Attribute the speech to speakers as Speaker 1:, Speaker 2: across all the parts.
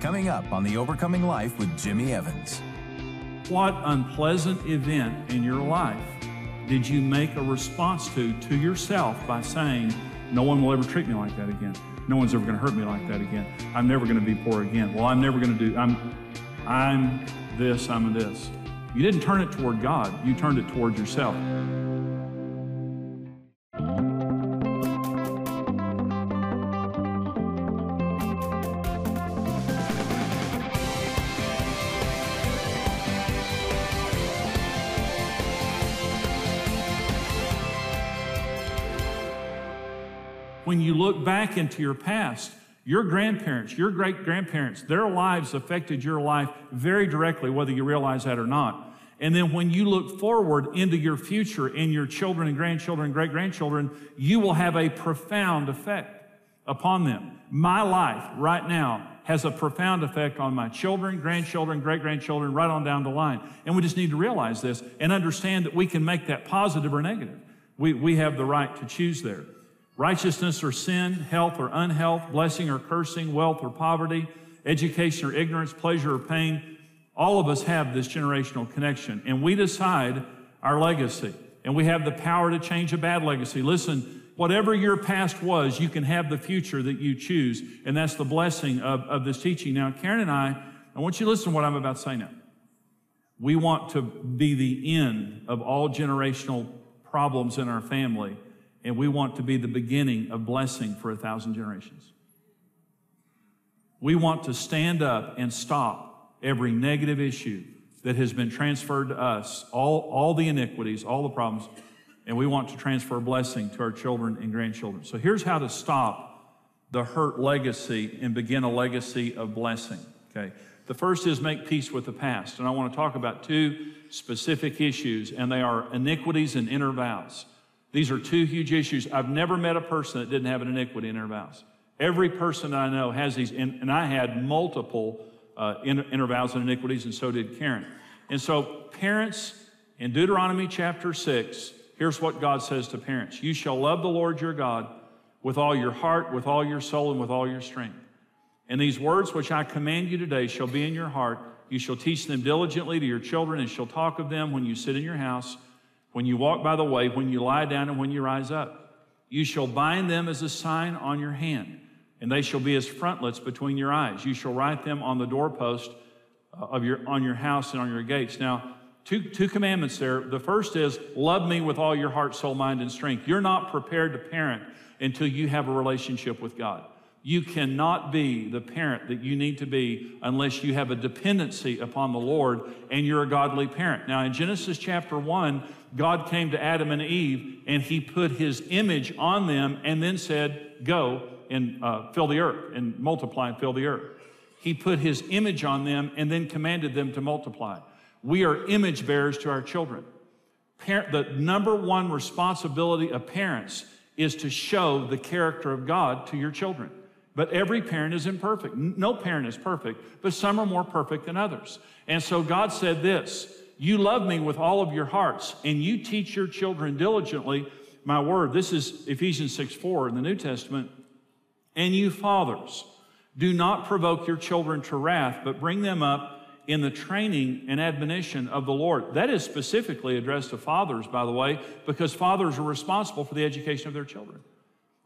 Speaker 1: Coming up on The Overcoming Life with Jimmy Evans.
Speaker 2: What unpleasant event in your life did you make a response to to yourself by saying, No one will ever treat me like that again? No one's ever going to hurt me like that again. I'm never going to be poor again. Well, I'm never going to do, I'm, I'm this, I'm this. You didn't turn it toward God, you turned it toward yourself. Back into your past, your grandparents, your great grandparents, their lives affected your life very directly, whether you realize that or not. And then when you look forward into your future and your children and grandchildren and great grandchildren, you will have a profound effect upon them. My life right now has a profound effect on my children, grandchildren, great grandchildren, right on down the line. And we just need to realize this and understand that we can make that positive or negative. We, we have the right to choose there. Righteousness or sin, health or unhealth, blessing or cursing, wealth or poverty, education or ignorance, pleasure or pain. All of us have this generational connection, and we decide our legacy. And we have the power to change a bad legacy. Listen, whatever your past was, you can have the future that you choose. And that's the blessing of, of this teaching. Now, Karen and I, I want you to listen to what I'm about to say now. We want to be the end of all generational problems in our family and we want to be the beginning of blessing for a thousand generations. We want to stand up and stop every negative issue that has been transferred to us, all, all the iniquities, all the problems, and we want to transfer blessing to our children and grandchildren. So here's how to stop the hurt legacy and begin a legacy of blessing. Okay. The first is make peace with the past. And I want to talk about two specific issues, and they are iniquities and inner vows. These are two huge issues. I've never met a person that didn't have an iniquity in their vows. Every person I know has these, and, and I had multiple uh, inner vows and iniquities, and so did Karen. And so, parents, in Deuteronomy chapter 6, here's what God says to parents You shall love the Lord your God with all your heart, with all your soul, and with all your strength. And these words which I command you today shall be in your heart. You shall teach them diligently to your children, and shall talk of them when you sit in your house when you walk by the way, when you lie down, and when you rise up. You shall bind them as a sign on your hand, and they shall be as frontlets between your eyes. You shall write them on the doorpost uh, of your, on your house and on your gates. Now, two, two commandments there. The first is love me with all your heart, soul, mind, and strength. You're not prepared to parent until you have a relationship with God. You cannot be the parent that you need to be unless you have a dependency upon the Lord and you're a godly parent. Now, in Genesis chapter 1, God came to Adam and Eve and he put his image on them and then said, Go and uh, fill the earth and multiply and fill the earth. He put his image on them and then commanded them to multiply. We are image bearers to our children. Parent, the number one responsibility of parents is to show the character of God to your children. But every parent is imperfect. No parent is perfect, but some are more perfect than others. And so God said this You love me with all of your hearts, and you teach your children diligently my word. This is Ephesians 6 4 in the New Testament. And you fathers, do not provoke your children to wrath, but bring them up in the training and admonition of the Lord. That is specifically addressed to fathers, by the way, because fathers are responsible for the education of their children,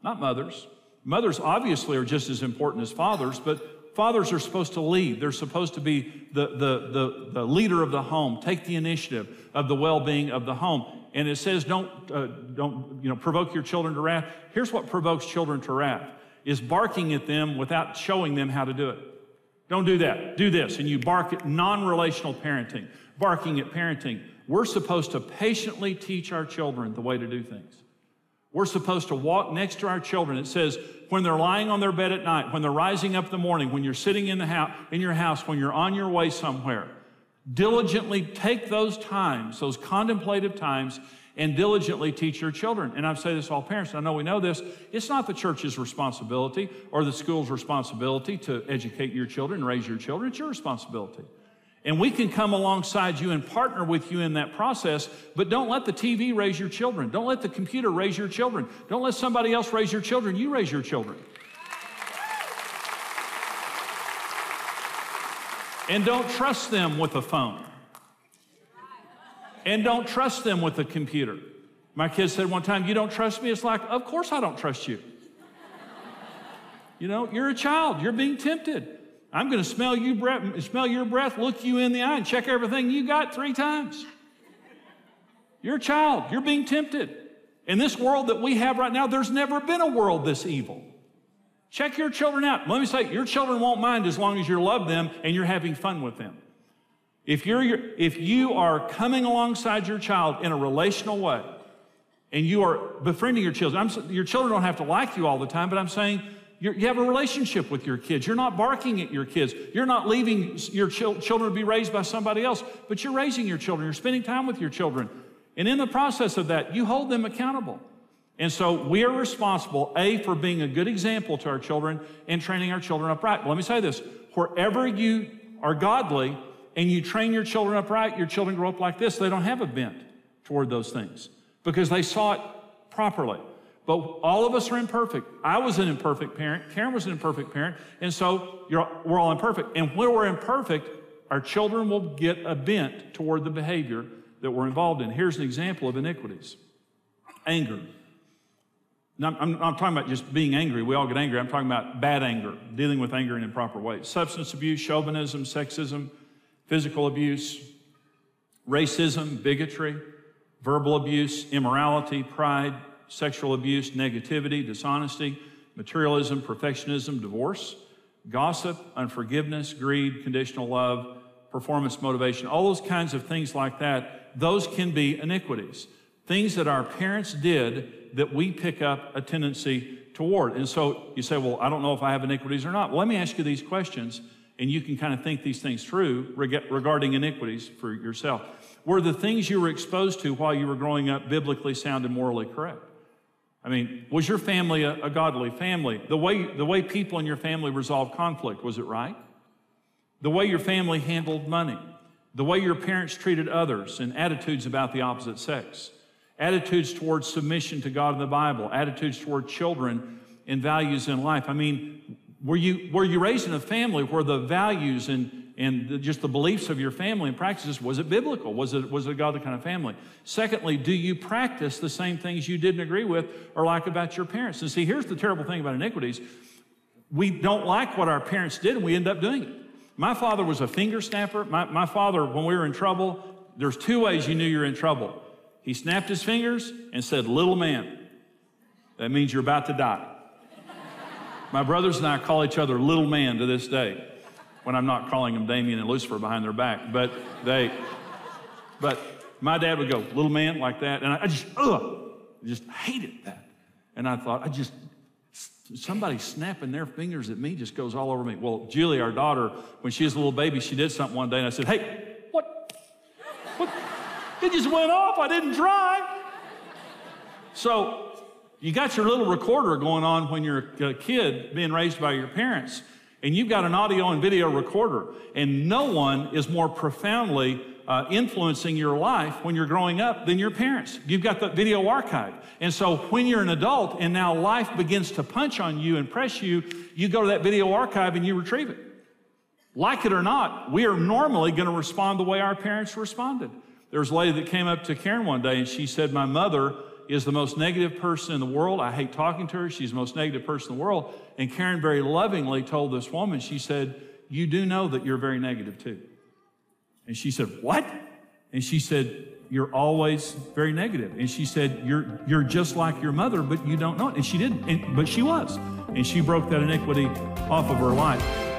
Speaker 2: not mothers. Mothers obviously are just as important as fathers, but fathers are supposed to lead. They're supposed to be the, the, the, the leader of the home, take the initiative of the well being of the home. And it says, don't, uh, don't you know, provoke your children to wrath. Here's what provokes children to wrath is barking at them without showing them how to do it. Don't do that. Do this. And you bark at non relational parenting, barking at parenting. We're supposed to patiently teach our children the way to do things. We're supposed to walk next to our children. It says, when they're lying on their bed at night, when they're rising up in the morning, when you're sitting in, the house, in your house, when you're on your way somewhere, diligently take those times, those contemplative times, and diligently teach your children. And I say this to all parents, I know we know this. It's not the church's responsibility or the school's responsibility to educate your children, raise your children. It's your responsibility. And we can come alongside you and partner with you in that process, but don't let the TV raise your children. Don't let the computer raise your children. Don't let somebody else raise your children. You raise your children. And don't trust them with a phone. And don't trust them with a computer. My kids said one time, You don't trust me? It's like, Of course I don't trust you. You know, you're a child, you're being tempted. I'm going to smell you breath, smell your breath, look you in the eye, and check everything you got three times. You're a child, you're being tempted. In this world that we have right now, there's never been a world this evil. Check your children out. Let me say, your children won't mind as long as you love them and you're having fun with them. If, you're, if you are coming alongside your child in a relational way and you are befriending your children, I'm, your children don't have to like you all the time, but I'm saying you have a relationship with your kids. You're not barking at your kids. You're not leaving your children to be raised by somebody else, but you're raising your children. You're spending time with your children. And in the process of that, you hold them accountable. And so we are responsible, A, for being a good example to our children and training our children upright. But let me say this wherever you are godly and you train your children upright, your children grow up like this. They don't have a bent toward those things because they saw it properly. But all of us are imperfect. I was an imperfect parent. Karen was an imperfect parent. And so we're all imperfect. And when we're imperfect, our children will get a bent toward the behavior that we're involved in. Here's an example of iniquities anger. Now, I'm, I'm, talking about just being angry. We all get angry. I'm talking about bad anger, dealing with anger in improper ways. Substance abuse, chauvinism, sexism, physical abuse, racism, bigotry, verbal abuse, immorality, pride, sexual abuse, negativity, dishonesty, materialism, perfectionism, divorce, gossip, unforgiveness, greed, conditional love, performance motivation, all those kinds of things like that those can be iniquities, things that our parents did that we pick up a tendency toward. And so you say, well, I don't know if I have iniquities or not. Well, let me ask you these questions, and you can kind of think these things through regarding iniquities for yourself. Were the things you were exposed to while you were growing up biblically sound and morally correct? I mean, was your family a, a godly family? The way, the way people in your family resolved conflict, was it right? The way your family handled money, the way your parents treated others, and attitudes about the opposite sex, attitudes towards submission to God and the Bible, attitudes toward children, and values in life. I mean, were you, were you raised in a family where the values and, and the, just the beliefs of your family and practices, was it biblical? Was it, was it a godly kind of family? Secondly, do you practice the same things you didn't agree with or like about your parents? And see, here's the terrible thing about iniquities. We don't like what our parents did and we end up doing it. My father was a finger snapper. My, my father, when we were in trouble, there's two ways you knew you're in trouble. He snapped his fingers and said, Little man. That means you're about to die. My brothers and I call each other little man to this day when I'm not calling them Damien and Lucifer behind their back. But they, but my dad would go, little man, like that. And I, I just, ugh, just hated that. And I thought, I just, somebody snapping their fingers at me just goes all over me. Well, Julie, our daughter, when she was a little baby, she did something one day, and I said, Hey, what? what? It just went off. I didn't try. So, you got your little recorder going on when you're a kid being raised by your parents, and you've got an audio and video recorder, and no one is more profoundly uh, influencing your life when you're growing up than your parents. You've got the video archive. And so when you're an adult and now life begins to punch on you and press you, you go to that video archive and you retrieve it. Like it or not, we are normally going to respond the way our parents responded. There was a lady that came up to Karen one day and she said, My mother is the most negative person in the world. I hate talking to her. She's the most negative person in the world. And Karen very lovingly told this woman, she said, You do know that you're very negative too. And she said, What? And she said, You're always very negative. And she said, You're, you're just like your mother, but you don't know it. And she didn't, and, but she was. And she broke that iniquity off of her life.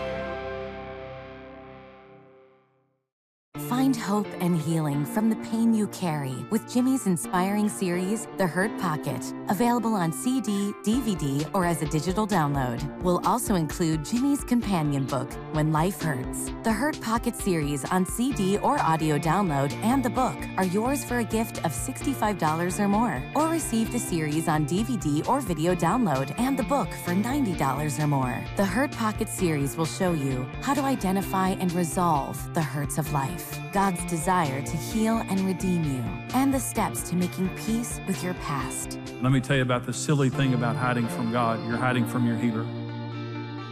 Speaker 3: Find hope and healing from the pain you carry with Jimmy's inspiring series, The Hurt Pocket, available on CD, DVD, or as a digital download. We'll also include Jimmy's companion book, When Life Hurts. The Hurt Pocket series on CD or audio download and the book are yours for a gift of $65 or more. Or receive the series on DVD or video download and the book for $90 or more. The Hurt Pocket series will show you how to identify and resolve the hurts of life. God's desire to heal and redeem you, and the steps to making peace with your past.
Speaker 2: Let me tell you about the silly thing about hiding from God. You're hiding from your healer.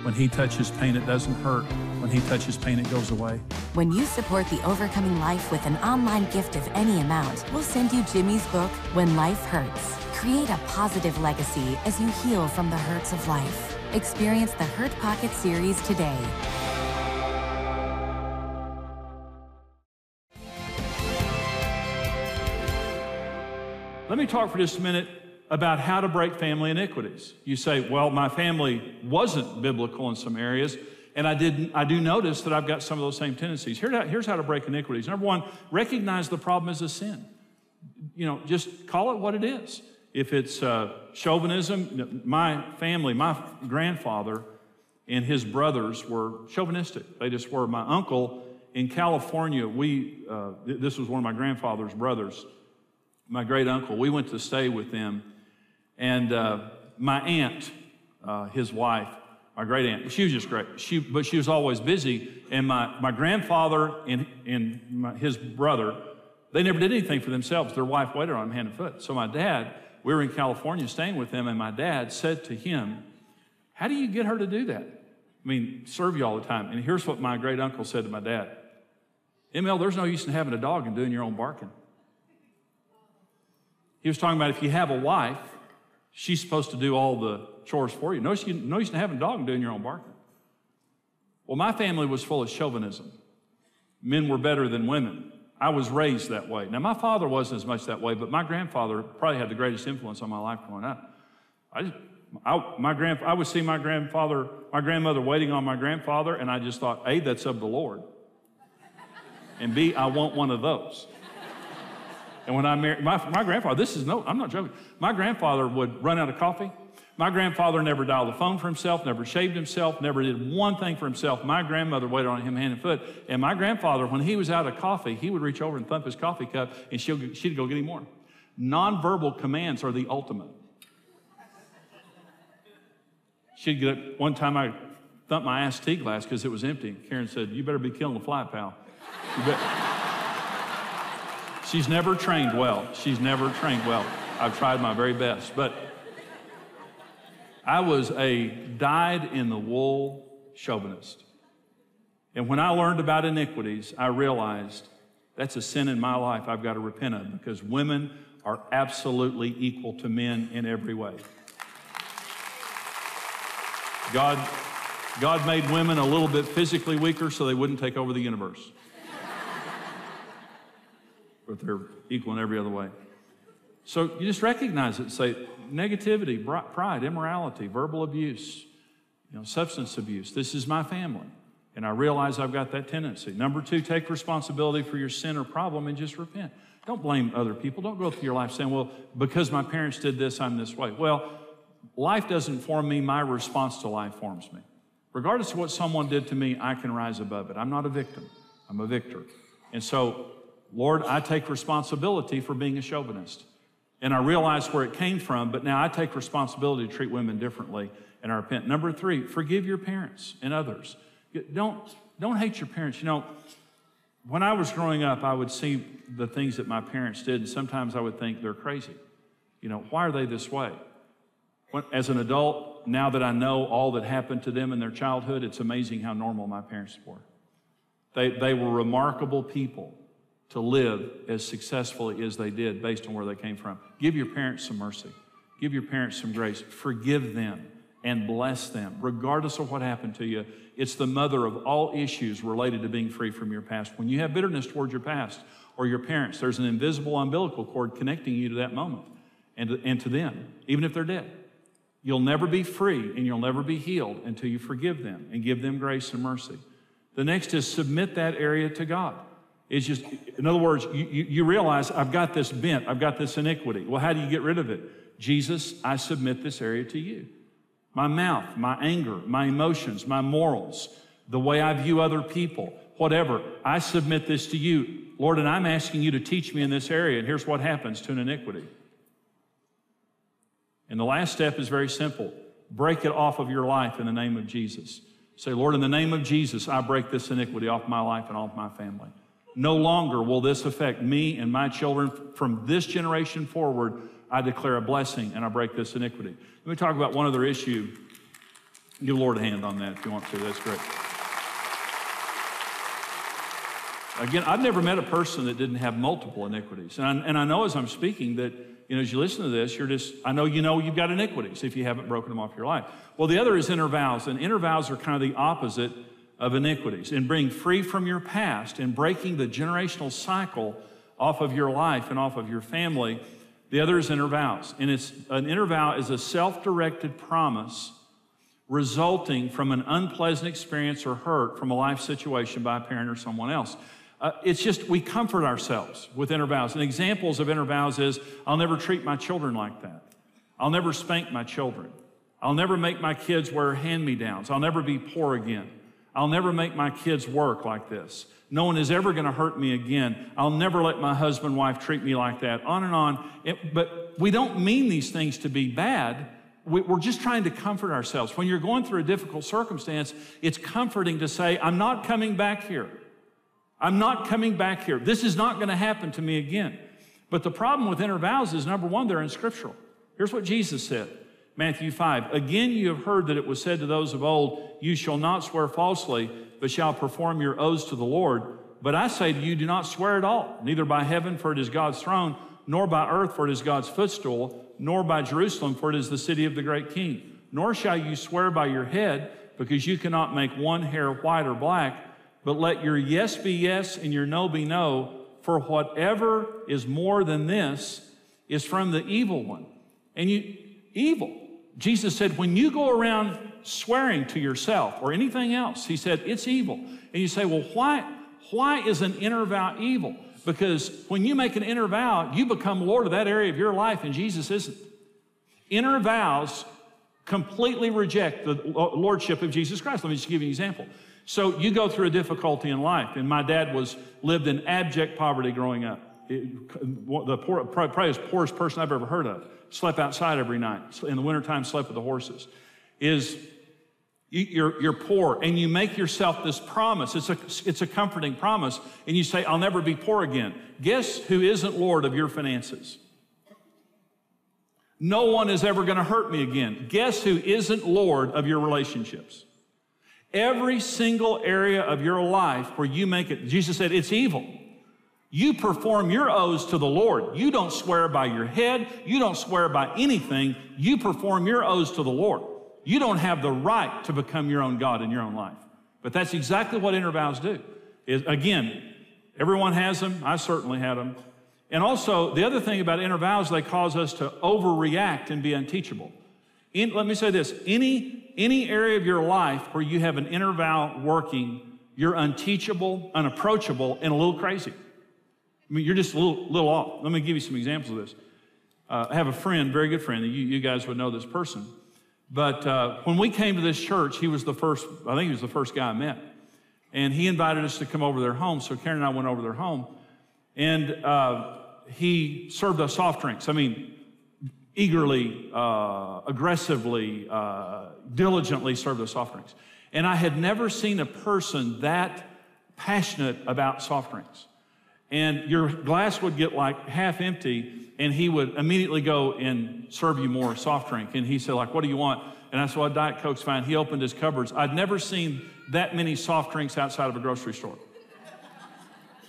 Speaker 2: When He touches pain, it doesn't hurt. When He touches pain, it goes away.
Speaker 3: When you support the Overcoming Life with an online gift of any amount, we'll send you Jimmy's book, When Life Hurts. Create a positive legacy as you heal from the hurts of life. Experience the Hurt Pocket series today.
Speaker 2: Let me talk for just a minute about how to break family iniquities. You say, well, my family wasn't biblical in some areas, and I, did, I do notice that I've got some of those same tendencies. Here, here's how to break iniquities. Number one, recognize the problem as a sin. You know, just call it what it is. If it's uh, chauvinism, my family, my grandfather and his brothers were chauvinistic. They just were. My uncle in California, we, uh, this was one of my grandfather's brothers my great uncle. We went to stay with them. And uh, my aunt, uh, his wife, my great aunt, she was just great. She, but she was always busy. And my, my grandfather and, and my, his brother, they never did anything for themselves. Their wife waited on them hand and foot. So my dad, we were in California staying with them, and my dad said to him, How do you get her to do that? I mean, serve you all the time. And here's what my great uncle said to my dad ML, there's no use in having a dog and doing your own barking. He was talking about if you have a wife, she's supposed to do all the chores for you. No use, no use in having a dog doing your own barking. Well, my family was full of chauvinism. Men were better than women. I was raised that way. Now, my father wasn't as much that way, but my grandfather probably had the greatest influence on my life growing up. I just, I, my grand, I would see my grandfather, my grandmother waiting on my grandfather, and I just thought, A, that's of the Lord. And B, I want one of those. And when I married, my, my grandfather, this is no, I'm not joking. My grandfather would run out of coffee. My grandfather never dialed the phone for himself, never shaved himself, never did one thing for himself. My grandmother waited on him hand and foot. And my grandfather, when he was out of coffee, he would reach over and thump his coffee cup and she'll, she'd go get him more. Nonverbal commands are the ultimate. She'd get up. One time I thumped my ass tea glass because it was empty. Karen said, You better be killing the fly, pal. She's never trained well. She's never trained well. I've tried my very best. But I was a dyed in the wool chauvinist. And when I learned about iniquities, I realized that's a sin in my life I've got to repent of because women are absolutely equal to men in every way. God, God made women a little bit physically weaker so they wouldn't take over the universe but they're equal in every other way. So you just recognize it. and Say negativity, pride, immorality, verbal abuse, you know, substance abuse. This is my family. And I realize I've got that tendency. Number two, take responsibility for your sin or problem and just repent. Don't blame other people. Don't go through your life saying, well, because my parents did this, I'm this way. Well, life doesn't form me, my response to life forms me. Regardless of what someone did to me, I can rise above it. I'm not a victim, I'm a victor. And so Lord, I take responsibility for being a chauvinist. And I realize where it came from, but now I take responsibility to treat women differently and I repent. Number three, forgive your parents and others. Don't, don't hate your parents. You know, when I was growing up, I would see the things that my parents did, and sometimes I would think they're crazy. You know, why are they this way? When, as an adult, now that I know all that happened to them in their childhood, it's amazing how normal my parents were. They, they were remarkable people to live as successfully as they did based on where they came from. Give your parents some mercy. Give your parents some grace. Forgive them and bless them, regardless of what happened to you. It's the mother of all issues related to being free from your past. When you have bitterness towards your past or your parents, there's an invisible umbilical cord connecting you to that moment and to, and to them, even if they're dead. You'll never be free and you'll never be healed until you forgive them and give them grace and mercy. The next is submit that area to God. It's just, in other words, you, you, you, realize I've got this bent, I've got this iniquity. Well, how do you get rid of it? Jesus, I submit this area to you. My mouth, my anger, my emotions, my morals, the way I view other people, whatever, I submit this to you. Lord, and I'm asking you to teach me in this area. And here's what happens to an iniquity. And the last step is very simple break it off of your life in the name of Jesus. Say, Lord, in the name of Jesus, I break this iniquity off my life and off my family. No longer will this affect me and my children. From this generation forward, I declare a blessing and I break this iniquity. Let me talk about one other issue Give Lord a hand on that if you want to. That's great. Again, I've never met a person that didn't have multiple iniquities. And I, and I know as I'm speaking that, you know, as you listen to this, you're just, I know you know you've got iniquities if you haven't broken them off your life. Well, the other is inner vows, and inner vows are kind of the opposite of iniquities. In being free from your past and breaking the generational cycle off of your life and off of your family, the other is inner vows. And it's an inner vow is a self-directed promise resulting from an unpleasant experience or hurt from a life situation by a parent or someone else. Uh, it's just we comfort ourselves with inner vows. And examples of inner vows is I'll never treat my children like that. I'll never spank my children. I'll never make my kids wear hand me downs. I'll never be poor again. I'll never make my kids work like this. No one is ever going to hurt me again. I'll never let my husband, wife treat me like that. On and on. It, but we don't mean these things to be bad. We, we're just trying to comfort ourselves. When you're going through a difficult circumstance, it's comforting to say, I'm not coming back here. I'm not coming back here. This is not going to happen to me again. But the problem with inner vows is number one, they're unscriptural. Here's what Jesus said Matthew 5 Again, you have heard that it was said to those of old, You shall not swear falsely, but shall perform your oaths to the Lord. But I say to you, do not swear at all, neither by heaven, for it is God's throne, nor by earth, for it is God's footstool, nor by Jerusalem, for it is the city of the great king. Nor shall you swear by your head, because you cannot make one hair white or black. But let your yes be yes and your no be no, for whatever is more than this is from the evil one. And you, evil. Jesus said, when you go around swearing to yourself or anything else, he said, it's evil. And you say, well, why, why is an inner vow evil? Because when you make an inner vow, you become Lord of that area of your life, and Jesus isn't. Inner vows completely reject the lordship of Jesus Christ. Let me just give you an example. So you go through a difficulty in life, and my dad was lived in abject poverty growing up. It, the poor, probably the poorest person I've ever heard of. Slept outside every night. In the wintertime, slept with the horses. Is you're, you're poor and you make yourself this promise. It's a, it's a comforting promise. And you say, I'll never be poor again. Guess who isn't Lord of your finances? No one is ever going to hurt me again. Guess who isn't Lord of your relationships? Every single area of your life where you make it, Jesus said, it's evil. You perform your oaths to the Lord. You don't swear by your head. You don't swear by anything. You perform your oaths to the Lord. You don't have the right to become your own God in your own life. But that's exactly what inner vows do. Is again, everyone has them. I certainly had them. And also, the other thing about inner vows, they cause us to overreact and be unteachable. In, let me say this any, any area of your life where you have an inner vow working, you're unteachable, unapproachable, and a little crazy. I mean, you're just a little, little off. Let me give you some examples of this. Uh, I have a friend, very good friend, you, you guys would know this person. But uh, when we came to this church, he was the first, I think he was the first guy I met. And he invited us to come over their home. So Karen and I went over their home. And uh, he served us soft drinks. I mean, eagerly, uh, aggressively, uh, diligently served us soft drinks. And I had never seen a person that passionate about soft drinks. And your glass would get like half empty, and he would immediately go and serve you more soft drink. And he said, like, what do you want? And I said, well, Diet Coke's fine. He opened his cupboards. I'd never seen that many soft drinks outside of a grocery store.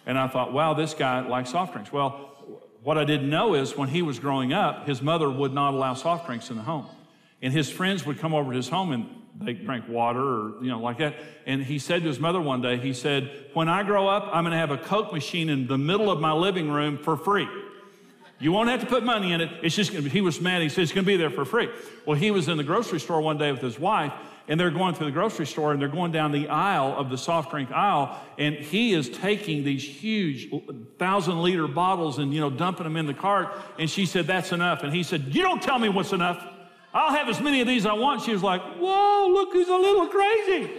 Speaker 2: And I thought, wow, this guy likes soft drinks. Well, what I didn't know is when he was growing up, his mother would not allow soft drinks in the home. And his friends would come over to his home and they drank water or, you know, like that. And he said to his mother one day, he said, When I grow up, I'm going to have a Coke machine in the middle of my living room for free. You won't have to put money in it. It's just, going to be, he was mad. He said, It's going to be there for free. Well, he was in the grocery store one day with his wife and they're going through the grocery store and they're going down the aisle of the soft drink aisle and he is taking these huge thousand liter bottles and you know dumping them in the cart and she said that's enough and he said you don't tell me what's enough i'll have as many of these as i want. She was like whoa look who's a little crazy.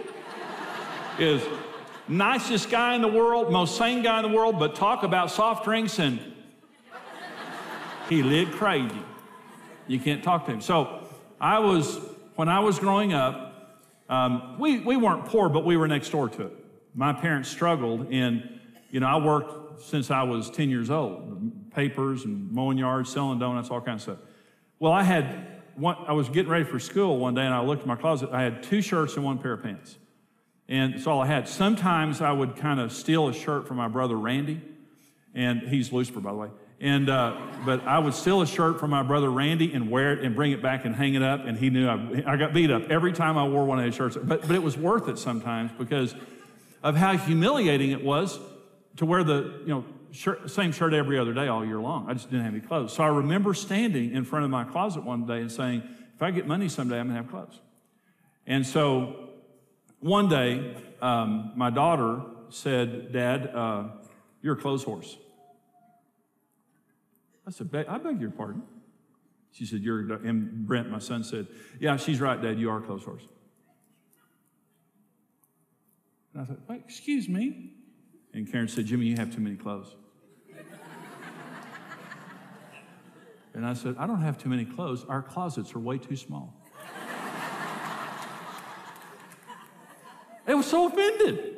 Speaker 2: Is nicest guy in the world most sane guy in the world but talk about soft drinks and he lived crazy. You can't talk to him. So i was when i was growing up um, we, we weren't poor, but we were next door to it. My parents struggled, and, you know, I worked since I was 10 years old. Papers and mowing yards, selling donuts, all kinds of stuff. Well, I had one, I was getting ready for school one day and I looked in my closet. I had two shirts and one pair of pants. And that's all I had. Sometimes I would kind of steal a shirt from my brother Randy, and he's Lucifer, by the way. And uh, but I would steal a shirt from my brother Randy and wear it and bring it back and hang it up. And he knew I, I got beat up every time I wore one of his shirts. But but it was worth it sometimes because of how humiliating it was to wear the you know shirt, same shirt every other day all year long. I just didn't have any clothes. So I remember standing in front of my closet one day and saying, if I get money someday, I'm gonna have clothes. And so one day, um, my daughter said, Dad, uh, you're a clothes horse. I said, I beg your pardon. She said, You're, and Brent, my son, said, Yeah, she's right, Dad, you are a clothes horse. And I thought, Wait, excuse me? And Karen said, Jimmy, you have too many clothes. And I said, I don't have too many clothes. Our closets are way too small. They were so offended.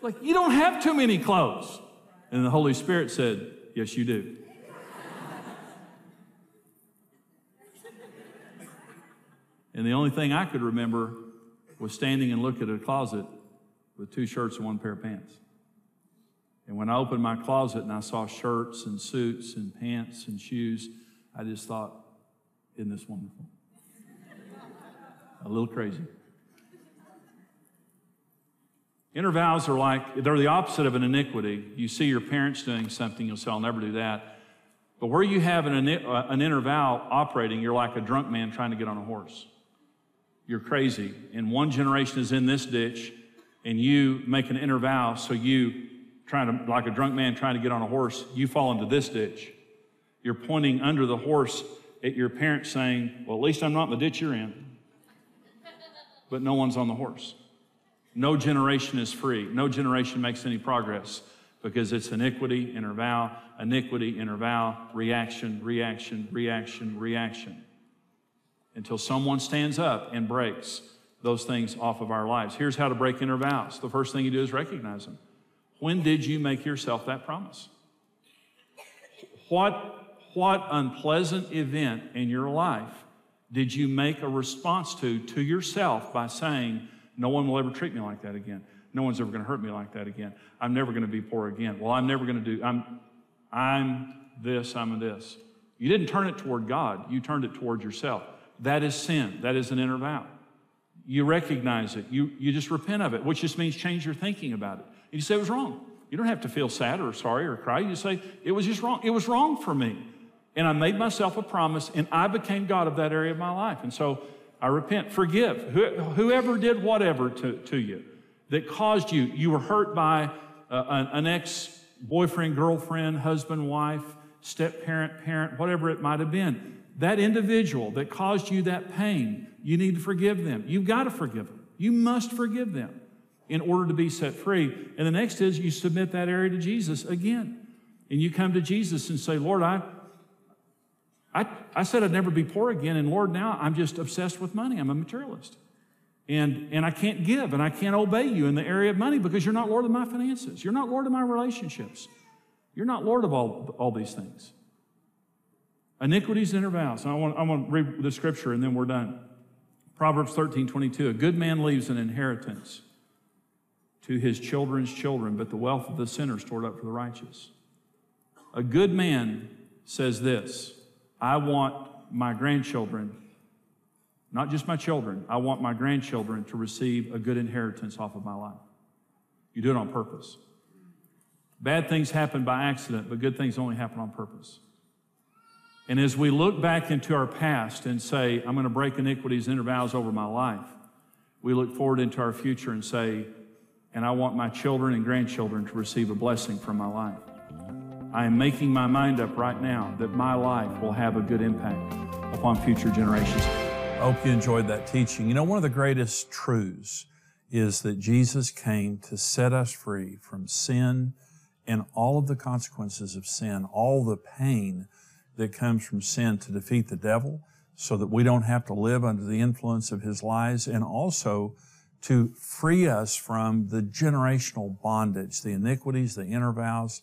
Speaker 2: Like, you don't have too many clothes. And the Holy Spirit said, Yes, you do. and the only thing I could remember was standing and looking at a closet with two shirts and one pair of pants. And when I opened my closet and I saw shirts and suits and pants and shoes, I just thought, Isn't this wonderful? a little crazy. Inner vows are like, they're the opposite of an iniquity. You see your parents doing something, you'll say, I'll never do that. But where you have an, uh, an inner vow operating, you're like a drunk man trying to get on a horse. You're crazy. And one generation is in this ditch, and you make an inner vow, so you, trying to, like a drunk man trying to get on a horse, you fall into this ditch. You're pointing under the horse at your parents saying, Well, at least I'm not in the ditch you're in. But no one's on the horse. No generation is free. No generation makes any progress because it's iniquity, inner vow, iniquity, inner vow, reaction, reaction, reaction, reaction. Until someone stands up and breaks those things off of our lives. Here's how to break inner vows. The first thing you do is recognize them. When did you make yourself that promise? What, what unpleasant event in your life did you make a response to to yourself by saying, no one will ever treat me like that again. No one's ever going to hurt me like that again. I'm never going to be poor again. Well, I'm never going to do, I'm, I'm this, I'm this. You didn't turn it toward God, you turned it toward yourself. That is sin. That is an inner vow. You recognize it. You, you just repent of it, which just means change your thinking about it. You say it was wrong. You don't have to feel sad or sorry or cry. You say, it was just wrong. It was wrong for me. And I made myself a promise and I became God of that area of my life. And so I repent. Forgive whoever did whatever to, to you that caused you. You were hurt by uh, an, an ex boyfriend, girlfriend, husband, wife, step parent, parent, whatever it might have been. That individual that caused you that pain, you need to forgive them. You've got to forgive them. You must forgive them in order to be set free. And the next is you submit that area to Jesus again. And you come to Jesus and say, Lord, I, I, I said I'd never be poor again, and Lord, now I'm just obsessed with money. I'm a materialist. And, and I can't give and I can't obey you in the area of money because you're not Lord of my finances. You're not Lord of my relationships. You're not Lord of all, all these things. Iniquities and vows. I want, I want to read the scripture and then we're done. Proverbs 13, 22. A good man leaves an inheritance to his children's children, but the wealth of the sinner stored up for the righteous. A good man says this I want my grandchildren, not just my children, I want my grandchildren to receive a good inheritance off of my life. You do it on purpose. Bad things happen by accident, but good things only happen on purpose. And as we look back into our past and say, I'm going to break iniquities and vows over my life, we look forward into our future and say, and I want my children and grandchildren to receive a blessing from my life. I am making my mind up right now that my life will have a good impact upon future generations.
Speaker 4: I hope you enjoyed that teaching. You know, one of the greatest truths is that Jesus came to set us free from sin and all of the consequences of sin, all the pain that comes from sin to defeat the devil so that we don't have to live under the influence of his lies and also to free us from the generational bondage, the iniquities, the inner vows,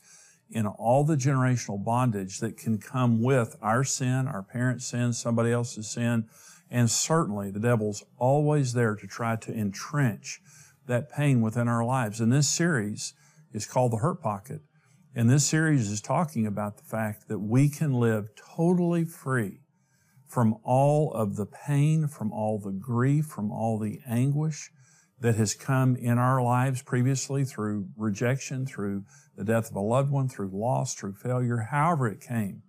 Speaker 2: in all the generational bondage that can come with our sin, our parents' sin, somebody else's sin. And certainly the devil's always there to try to entrench that pain within our lives. And this series is called The Hurt Pocket. And this series is talking about the fact that we can live totally free from all of the pain, from all the grief, from all the anguish that has come in our lives previously through rejection, through the death of a loved one, through loss, through failure, however it came.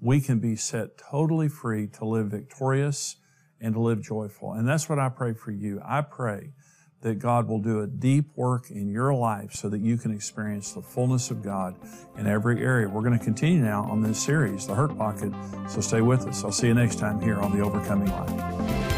Speaker 2: We can be set totally free to live victorious and to live joyful. And that's what I pray for you. I pray that God will do a deep work in your life so that you can experience the fullness of God in every area. We're going to continue now on this series, The Hurt Pocket. So stay with us. I'll see you next time here on The Overcoming Life.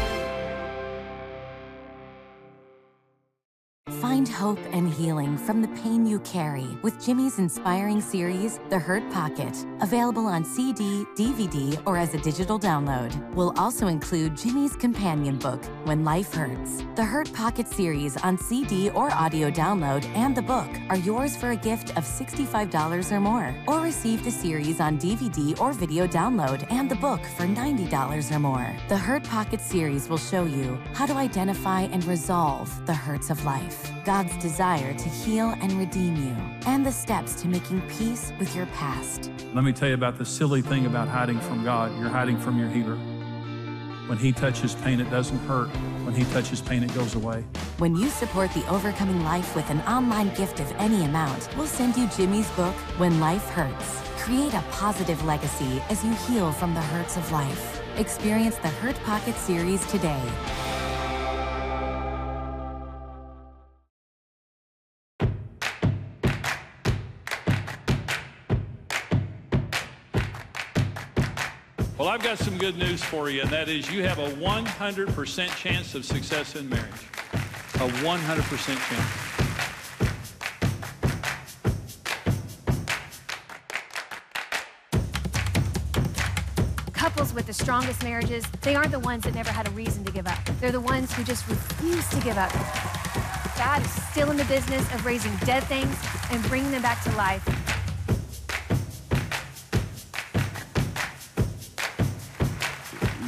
Speaker 3: Hope and healing from the pain you carry with Jimmy's inspiring series, The Hurt Pocket, available on CD, DVD, or as a digital download. We'll also include Jimmy's companion book, When Life Hurts. The Hurt Pocket series on CD or audio download and the book are yours for a gift of $65 or more, or receive the series on DVD or video download and the book for $90 or more. The Hurt Pocket series will show you how to identify and resolve the hurts of life. God's desire to heal and redeem you, and the steps to making peace with your past.
Speaker 5: Let me tell you about the silly thing about hiding from God. You're hiding from your healer. When He touches pain, it doesn't hurt. When He touches pain, it goes away.
Speaker 3: When you support the Overcoming Life with an online gift of any amount, we'll send you Jimmy's book, When Life Hurts. Create a positive legacy as you heal from the hurts of life. Experience the Hurt Pocket series today.
Speaker 5: Well, I've got some good news for you, and that is you have a 100% chance of success in marriage. A 100% chance.
Speaker 6: Couples with the strongest marriages, they aren't the ones that never had a reason to give up. They're the ones who just refuse to give up. God is still in the business of raising dead things and bringing them back to life.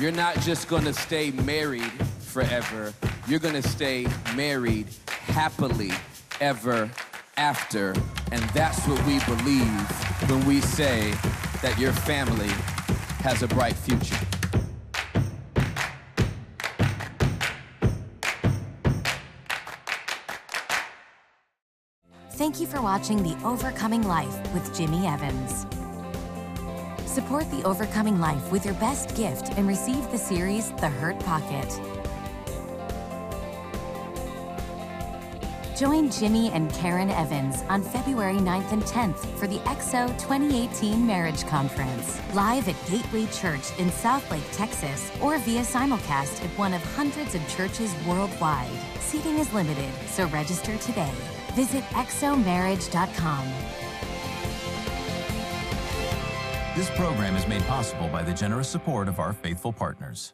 Speaker 7: You're not just gonna stay married forever, you're gonna stay married happily ever after. And that's what we believe when we say that your family has a bright future.
Speaker 3: Thank you for watching The Overcoming Life with Jimmy Evans. Support The Overcoming Life with your best gift and receive the series The Hurt Pocket. Join Jimmy and Karen Evans on February 9th and 10th for the EXO 2018 Marriage Conference, live at Gateway Church in Southlake, Texas, or via simulcast at one of hundreds of churches worldwide. Seating is limited, so register today. Visit exomarriage.com.
Speaker 1: This program is made possible by the generous support of our faithful partners.